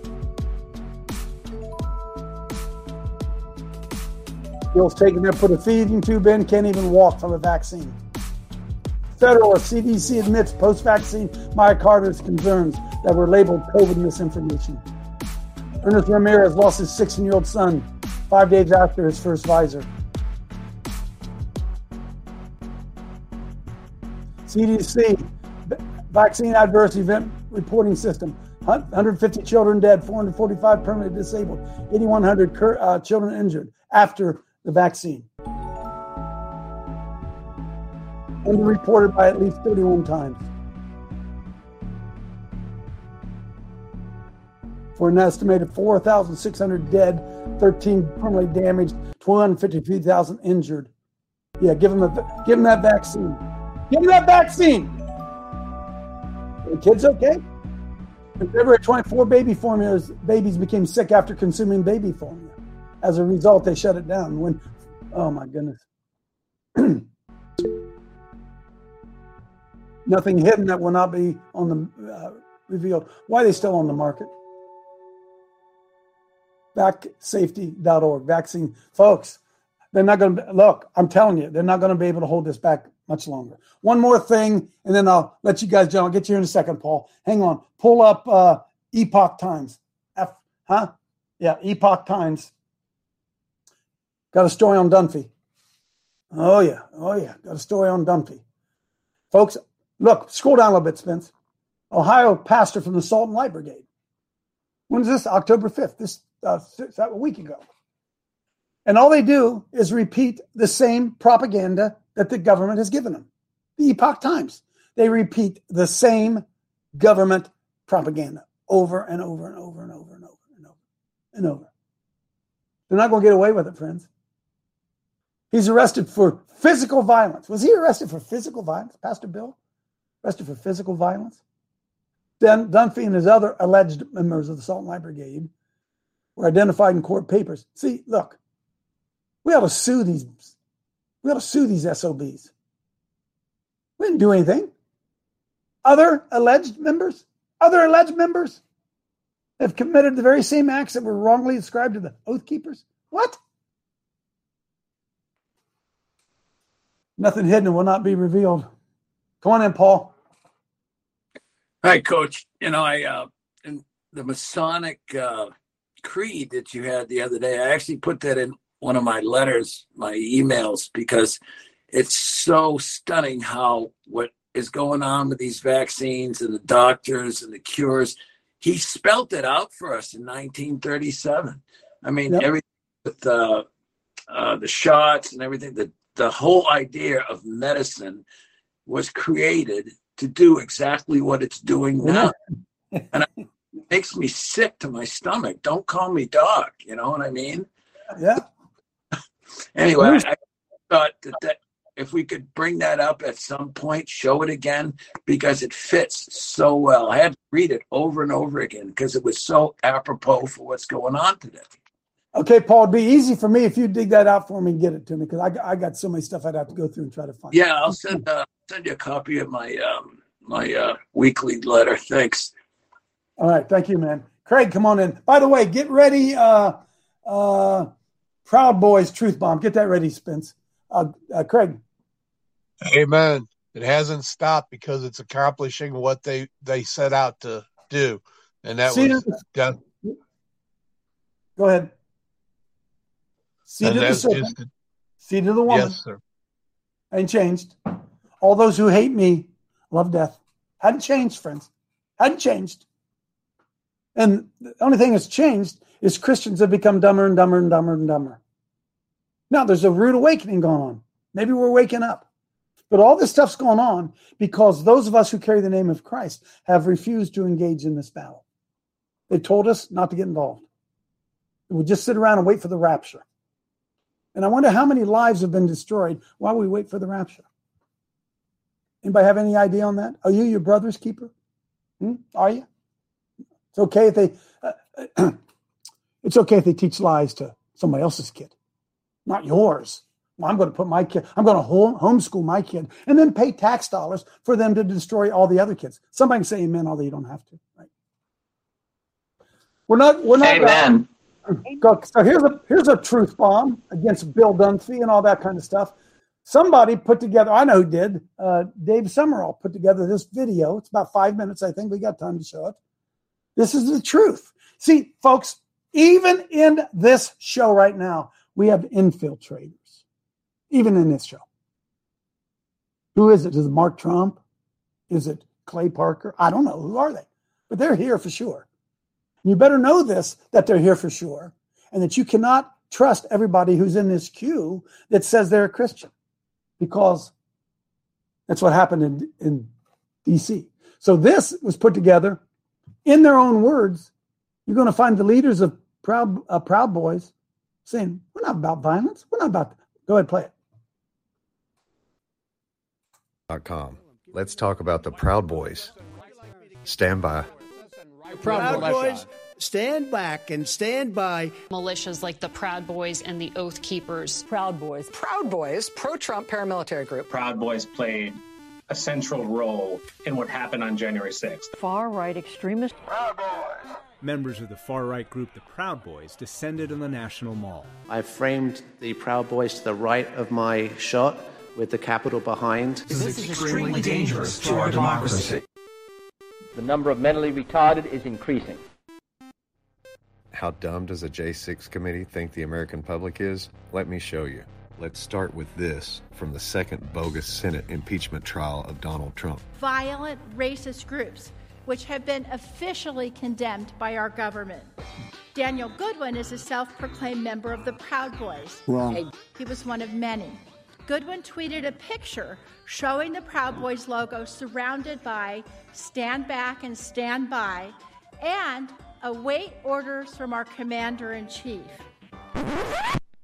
Bill's taken there, put a feeding tube in, can't even walk from a vaccine. Federal CDC admits post vaccine myocarditis concerns that were labeled COVID misinformation. Ernest Ramirez lost his 16 year old son five days after his first Pfizer. CDC vaccine adverse event reporting system 150 children dead, 445 permanently disabled, 8,100 uh, children injured after the vaccine. And reported by at least 31 times. For an estimated 4,600 dead, 13 permanently damaged, 253,000 injured. Yeah, give them, a, give them that vaccine. Give them that vaccine. The kids okay? In February 24, baby formulas babies became sick after consuming baby formula. As a result, they shut it down. When, oh my goodness, nothing hidden that will not be on the uh, revealed. Why are they still on the market? Vacsafety.org, vaccine folks. They're not going to look. I'm telling you, they're not going to be able to hold this back much longer. One more thing, and then I'll let you guys jump. I'll get you in a second, Paul. Hang on. Pull up uh, Epoch Times. F, huh? Yeah, Epoch Times. Got a story on Dunfee. Oh, yeah. Oh, yeah. Got a story on Dunfee. Folks, look, scroll down a little bit, Spence. Ohio pastor from the Salt and Light Brigade. When is this? October 5th. This uh, a week ago. And all they do is repeat the same propaganda that the government has given them. The Epoch Times. They repeat the same government propaganda over and over and over and over and over and over and over. They're not going to get away with it, friends. He's arrested for physical violence. Was he arrested for physical violence, Pastor Bill? Arrested for physical violence? Then Dunfee and his other alleged members of the Salt and Light Brigade were identified in court papers. See, look, we ought to sue these we ought to sue these SOBs. We didn't do anything. Other alleged members, other alleged members have committed the very same acts that were wrongly ascribed to the Oath Keepers. What? Nothing hidden will not be revealed. Come on in, Paul. Hi, Coach. You know, I uh, in the Masonic uh, creed that you had the other day, I actually put that in one of my letters, my emails, because it's so stunning how what is going on with these vaccines and the doctors and the cures. He spelt it out for us in 1937. I mean, yep. everything with uh, uh, the shots and everything, the, the whole idea of medicine was created to do exactly what it's doing now. and it makes me sick to my stomach. Don't call me doc. You know what I mean? Yeah. Anyway, I, I thought that, that if we could bring that up at some point, show it again because it fits so well. I had to read it over and over again because it was so apropos for what's going on today. Okay, Paul, it'd be easy for me if you dig that out for me and get it to me because I, I got so many stuff I'd have to go through and try to find. Yeah, I'll send uh, send you a copy of my um, my uh, weekly letter. Thanks. All right, thank you, man. Craig, come on in. By the way, get ready. Uh, uh, Proud Boys Truth Bomb. Get that ready, Spence. Uh, uh, Craig. Amen. It hasn't stopped because it's accomplishing what they they set out to do, and that See was. Go ahead. Seed of the serpent. Just, Seed of the woman. Yes, sir. Ain't changed. All those who hate me love death. Hadn't changed, friends. Hadn't changed. And the only thing that's changed is Christians have become dumber and dumber and dumber and dumber. Now, there's a rude awakening going on. Maybe we're waking up. But all this stuff's going on because those of us who carry the name of Christ have refused to engage in this battle. They told us not to get involved. We just sit around and wait for the rapture. And I wonder how many lives have been destroyed while we wait for the rapture. Anybody have any idea on that? Are you your brother's keeper? Hmm? Are you? It's okay if they. Uh, it's okay if they teach lies to somebody else's kid, not yours. Well, I'm going to put my kid. I'm going to home, homeschool my kid, and then pay tax dollars for them to destroy all the other kids. Somebody can say amen, although you don't have to. Right? We're not. We're not. Amen. Go- So here's a here's a truth bomb against Bill Dunfee and all that kind of stuff. Somebody put together. I know who did. Uh, Dave Summerall put together this video. It's about five minutes. I think we got time to show it. This is the truth. See, folks, even in this show right now, we have infiltrators. Even in this show. Who is it? Is it Mark Trump? Is it Clay Parker? I don't know. Who are they? But they're here for sure. You better know this that they're here for sure, and that you cannot trust everybody who's in this queue that says they're a Christian, because that's what happened in, in DC. So this was put together in their own words. You're going to find the leaders of Proud uh, Proud Boys saying, "We're not about violence. We're not about." Go ahead, play it. com. Let's talk about the Proud Boys. Stand by. Proud Boys, stand back and stand by. Militias like the Proud Boys and the Oath Keepers. Proud Boys. Proud Boys, pro Trump paramilitary group. Proud Boys played a central role in what happened on January 6th. Far right extremist. Members of the far right group, the Proud Boys, descended on the National Mall. I framed the Proud Boys to the right of my shot with the Capitol behind. This is extremely dangerous to our democracy. The number of mentally retarded is increasing. How dumb does a J6 committee think the American public is? Let me show you. Let's start with this from the second bogus Senate impeachment trial of Donald Trump. Violent racist groups, which have been officially condemned by our government. Daniel Goodwin is a self proclaimed member of the Proud Boys. Wrong. He was one of many. Goodwin tweeted a picture showing the Proud Boys logo surrounded by stand back and stand by and await orders from our commander in chief.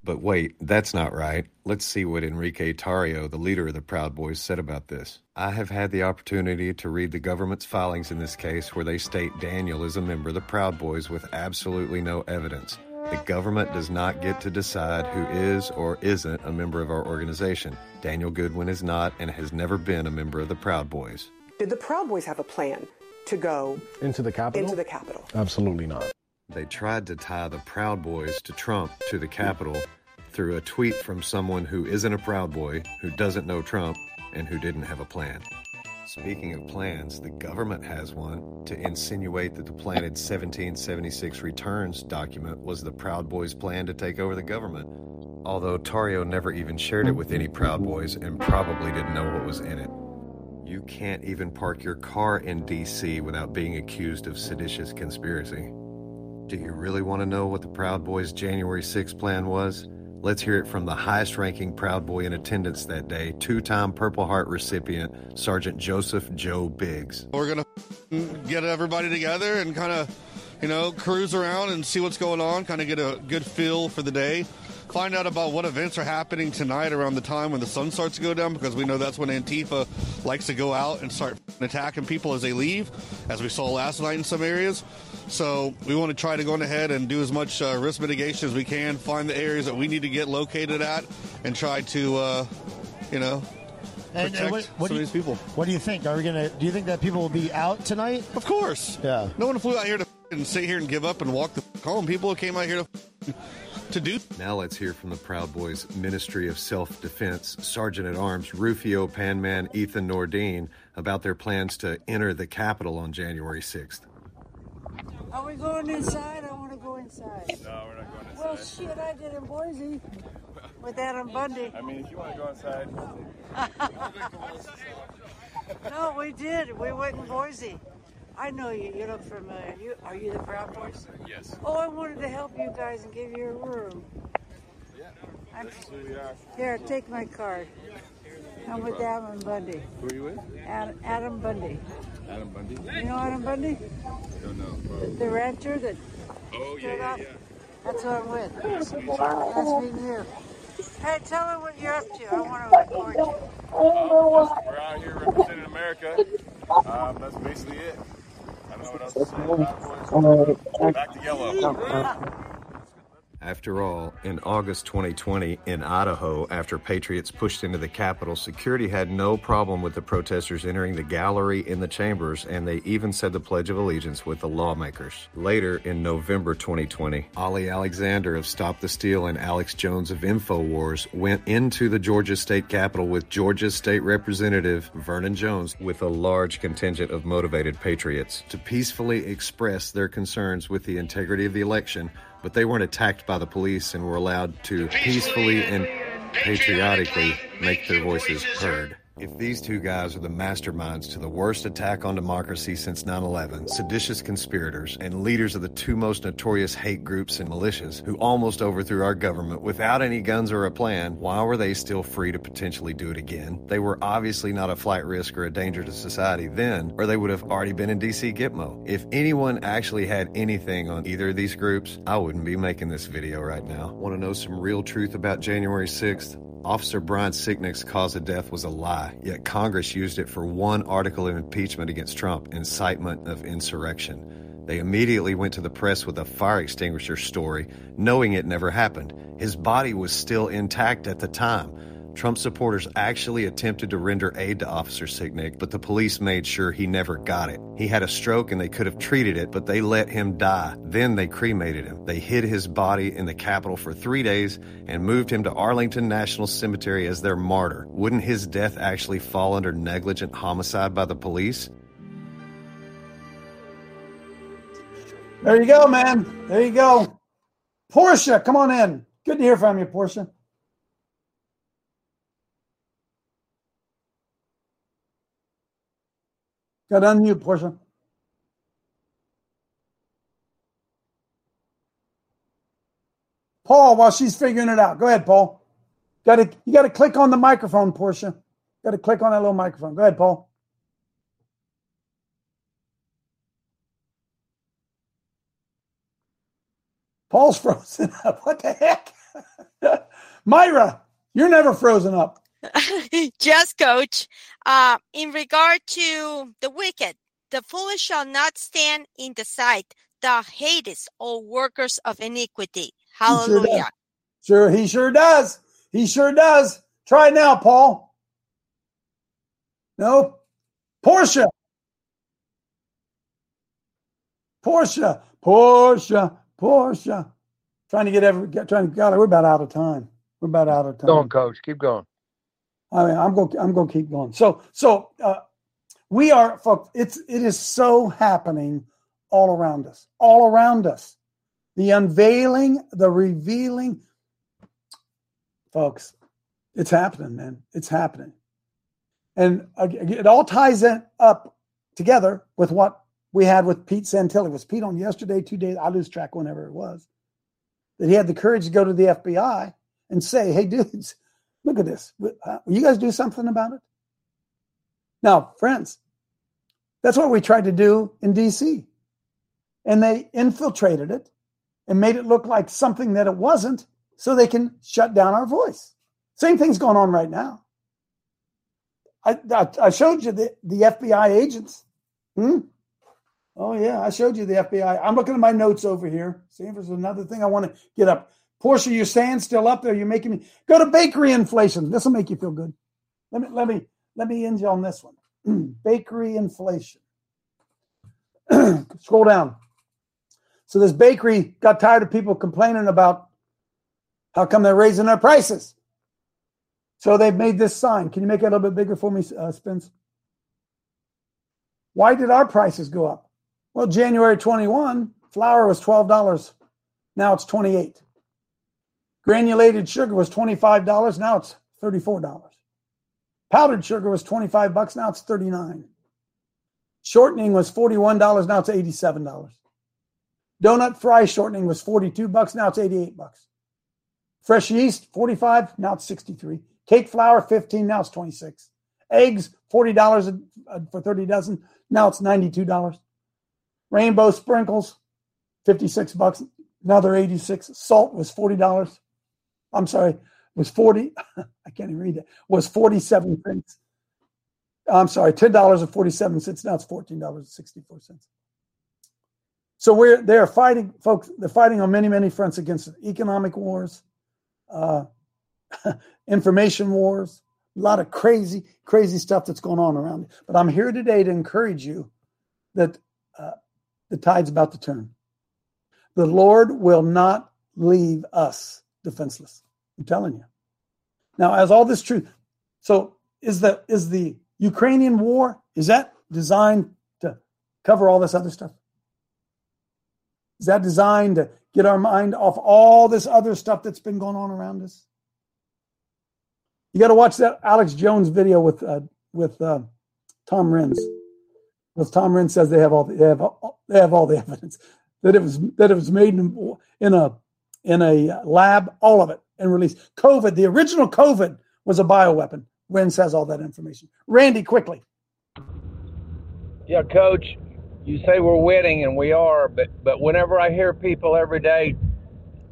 But wait, that's not right. Let's see what Enrique Tarrio, the leader of the Proud Boys, said about this. I have had the opportunity to read the government's filings in this case where they state Daniel is a member of the Proud Boys with absolutely no evidence. The government does not get to decide who is or isn't a member of our organization. Daniel Goodwin is not and has never been a member of the Proud Boys. Did the Proud Boys have a plan to go Into the Capitol? into the Capitol? Absolutely not. They tried to tie the Proud Boys to Trump to the Capitol through a tweet from someone who isn't a Proud Boy, who doesn't know Trump, and who didn't have a plan. Speaking of plans, the government has one to insinuate that the planted 1776 returns document was the Proud Boys' plan to take over the government. Although Tarrio never even shared it with any Proud Boys and probably didn't know what was in it. You can't even park your car in DC without being accused of seditious conspiracy. Do you really want to know what the Proud Boys' January 6th plan was? Let's hear it from the highest ranking Proud Boy in attendance that day, two time Purple Heart recipient, Sergeant Joseph Joe Biggs. We're gonna get everybody together and kind of, you know, cruise around and see what's going on, kind of get a good feel for the day. Find out about what events are happening tonight around the time when the sun starts to go down, because we know that's when Antifa likes to go out and start attacking people as they leave, as we saw last night in some areas. So we want to try to go ahead and do as much uh, risk mitigation as we can, find the areas that we need to get located at, and try to, uh, you know, And, protect and what, what some do of these people. What do you think? Are we gonna? Do you think that people will be out tonight? Of course. Yeah. No one flew out here to and sit here and give up and walk the home. People came out here to to do. Now let's hear from the Proud Boys Ministry of Self Defense, Sergeant at Arms Rufio Panman Ethan Nordean, about their plans to enter the Capitol on January 6th. Are we going inside? I want to go inside. No, we're not going inside. Well, shit, I did in Boise with Ammon Bundy. I mean, if you want to go inside. no, we did. We went in Boise. I know you. You look familiar. You are you the Proud Boys? Yes. Oh, I wanted to help you guys and give you a room. Yeah. I'm, who we are. here, take my card. I'm with Ammon Bundy. Who are you with? Ammon, Ammon Bundy. Ammon Bundy. You know Ammon Bundy? Don't know. The rancher that Oh, stood yeah, yeah, That's what I'm with. Nice to meet you. Nice meeting you. Hey, tell me what you're up to. I want to record you. We're out here representing America. Um, that's basically it. I don't know what else to say. Back to yellow. After all, in August 2020 in Idaho, after patriots pushed into the Capitol, security had no problem with the protesters entering the gallery in the chambers, and they even said the Pledge of Allegiance with the lawmakers. Later, in November 2020, Ali Alexander of Stop the Steal and Alex Jones of InfoWars went into the Georgia State Capitol with Georgia State Representative Vernon Jones with a large contingent of motivated patriots to peacefully express their concerns with the integrity of the election but they weren't attacked by the police and were allowed to peacefully and patriotically make their voices heard. If these two guys are the masterminds to the worst attack on democracy since 9 11, seditious conspirators, and leaders of the two most notorious hate groups and militias who almost overthrew our government without any guns or a plan, why were they still free to potentially do it again? They were obviously not a flight risk or a danger to society then, or they would have already been in DC Gitmo. If anyone actually had anything on either of these groups, I wouldn't be making this video right now. Want to know some real truth about January 6th? Officer Brian Sicknick's cause of death was a lie, yet Congress used it for one article of impeachment against Trump incitement of insurrection. They immediately went to the press with a fire extinguisher story, knowing it never happened. His body was still intact at the time. Trump supporters actually attempted to render aid to Officer Sicknick, but the police made sure he never got it. He had a stroke and they could have treated it, but they let him die. Then they cremated him. They hid his body in the Capitol for three days and moved him to Arlington National Cemetery as their martyr. Wouldn't his death actually fall under negligent homicide by the police? There you go, man. There you go. Portia, come on in. Good to hear from you, Portia. Got to unmute, Portia. Paul, while she's figuring it out, go ahead, Paul. Got to you got to click on the microphone, Portia. Got to click on that little microphone. Go ahead, Paul. Paul's frozen up. What the heck? Myra, you're never frozen up. Just, coach. Uh, in regard to the wicked, the foolish shall not stand in the sight. The hatest all workers of iniquity. Hallelujah. Sure, sure, he sure does. He sure does. Try it now, Paul. No, Portia. Portia, Portia, Portia. Trying to get every, trying to, God, we're about out of time. We're about out of time. Go on, coach. Keep going. I mean, I'm going. I'm going to keep going. So, so uh, we are, folks. It's it is so happening all around us, all around us. The unveiling, the revealing, folks. It's happening, man. It's happening, and uh, it all ties in, up together with what we had with Pete Santilli. Was Pete on yesterday? Two days? I lose track whenever it was. That he had the courage to go to the FBI and say, "Hey, dudes." Look at this. Will you guys do something about it? Now, friends, that's what we tried to do in DC. And they infiltrated it and made it look like something that it wasn't so they can shut down our voice. Same thing's going on right now. I, I, I showed you the, the FBI agents. Hmm? Oh, yeah, I showed you the FBI. I'm looking at my notes over here. See if there's another thing I want to get up. Portia, you're staying still up there. You're making me go to bakery inflation. This will make you feel good. Let me let me let me end you on this one. bakery inflation. Scroll down. So this bakery got tired of people complaining about how come they're raising their prices. So they've made this sign. Can you make it a little bit bigger for me, uh, Spence? Why did our prices go up? Well, January 21, flour was $12. Now it's 28. Granulated sugar was $25. Now it's $34. Powdered sugar was 25 bucks. Now it's 39. Shortening was $41. Now it's $87. Donut fry shortening was 42 bucks. Now it's 88 bucks. Fresh yeast, 45. Now it's 63. Cake flour, 15. Now it's 26. Eggs, $40 uh, for 30 dozen. Now it's $92. Rainbow sprinkles, 56 bucks. Now they're 86. Salt was $40. I'm sorry, was 40, I can't even read it, was 47 cents. I'm sorry, $10.47. Now it's $14.64. So we're they're fighting, folks. They're fighting on many, many fronts against economic wars, uh, information wars, a lot of crazy, crazy stuff that's going on around. It. But I'm here today to encourage you that uh, the tide's about to turn. The Lord will not leave us defenseless. I'm telling you. Now, as all this truth, so is the is the Ukrainian war is that designed to cover all this other stuff? Is that designed to get our mind off all this other stuff that's been going on around us? You got to watch that Alex Jones video with uh, with uh, Tom Renz. Because Tom Renz says they have all the, they have all, they have all the evidence that it was that it was made in, in a in a lab, all of it, and released. COVID, the original COVID was a bioweapon. Renz has all that information. Randy, quickly. Yeah, Coach, you say we're winning, and we are, but but whenever I hear people every day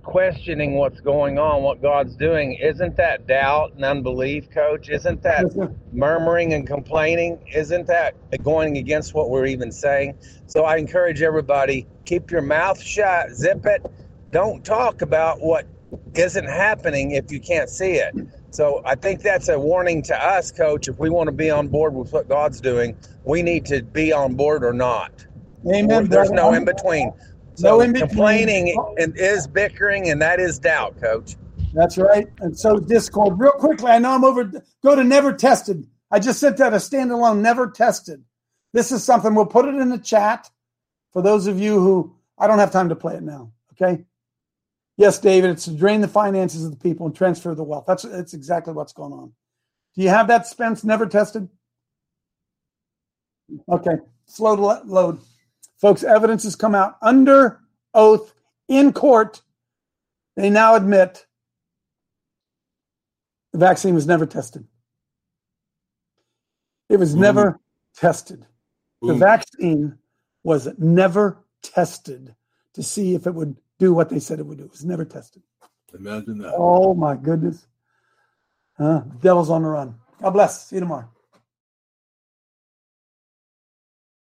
questioning what's going on, what God's doing, isn't that doubt and unbelief, Coach? Isn't that murmuring and complaining? Isn't that going against what we're even saying? So I encourage everybody keep your mouth shut, zip it. Don't talk about what isn't happening if you can't see it. So I think that's a warning to us, Coach. If we want to be on board with what God's doing, we need to be on board or not. Amen. There's no in between. So no in between. complaining and is bickering, and that is doubt, Coach. That's right. And so Discord, real quickly. I know I'm over. Go to never tested. I just sent out a standalone never tested. This is something we'll put it in the chat for those of you who I don't have time to play it now. Okay. Yes, David, it's to drain the finances of the people and transfer the wealth. That's that's exactly what's going on. Do you have that, Spence? Never tested? Okay, slow to let, load. Folks, evidence has come out under oath in court. They now admit the vaccine was never tested. It was mm. never tested. The vaccine was never tested to see if it would do what they said it would do. It was never tested. Imagine that. Oh my goodness. Uh, devil's on the run. God bless. See you tomorrow.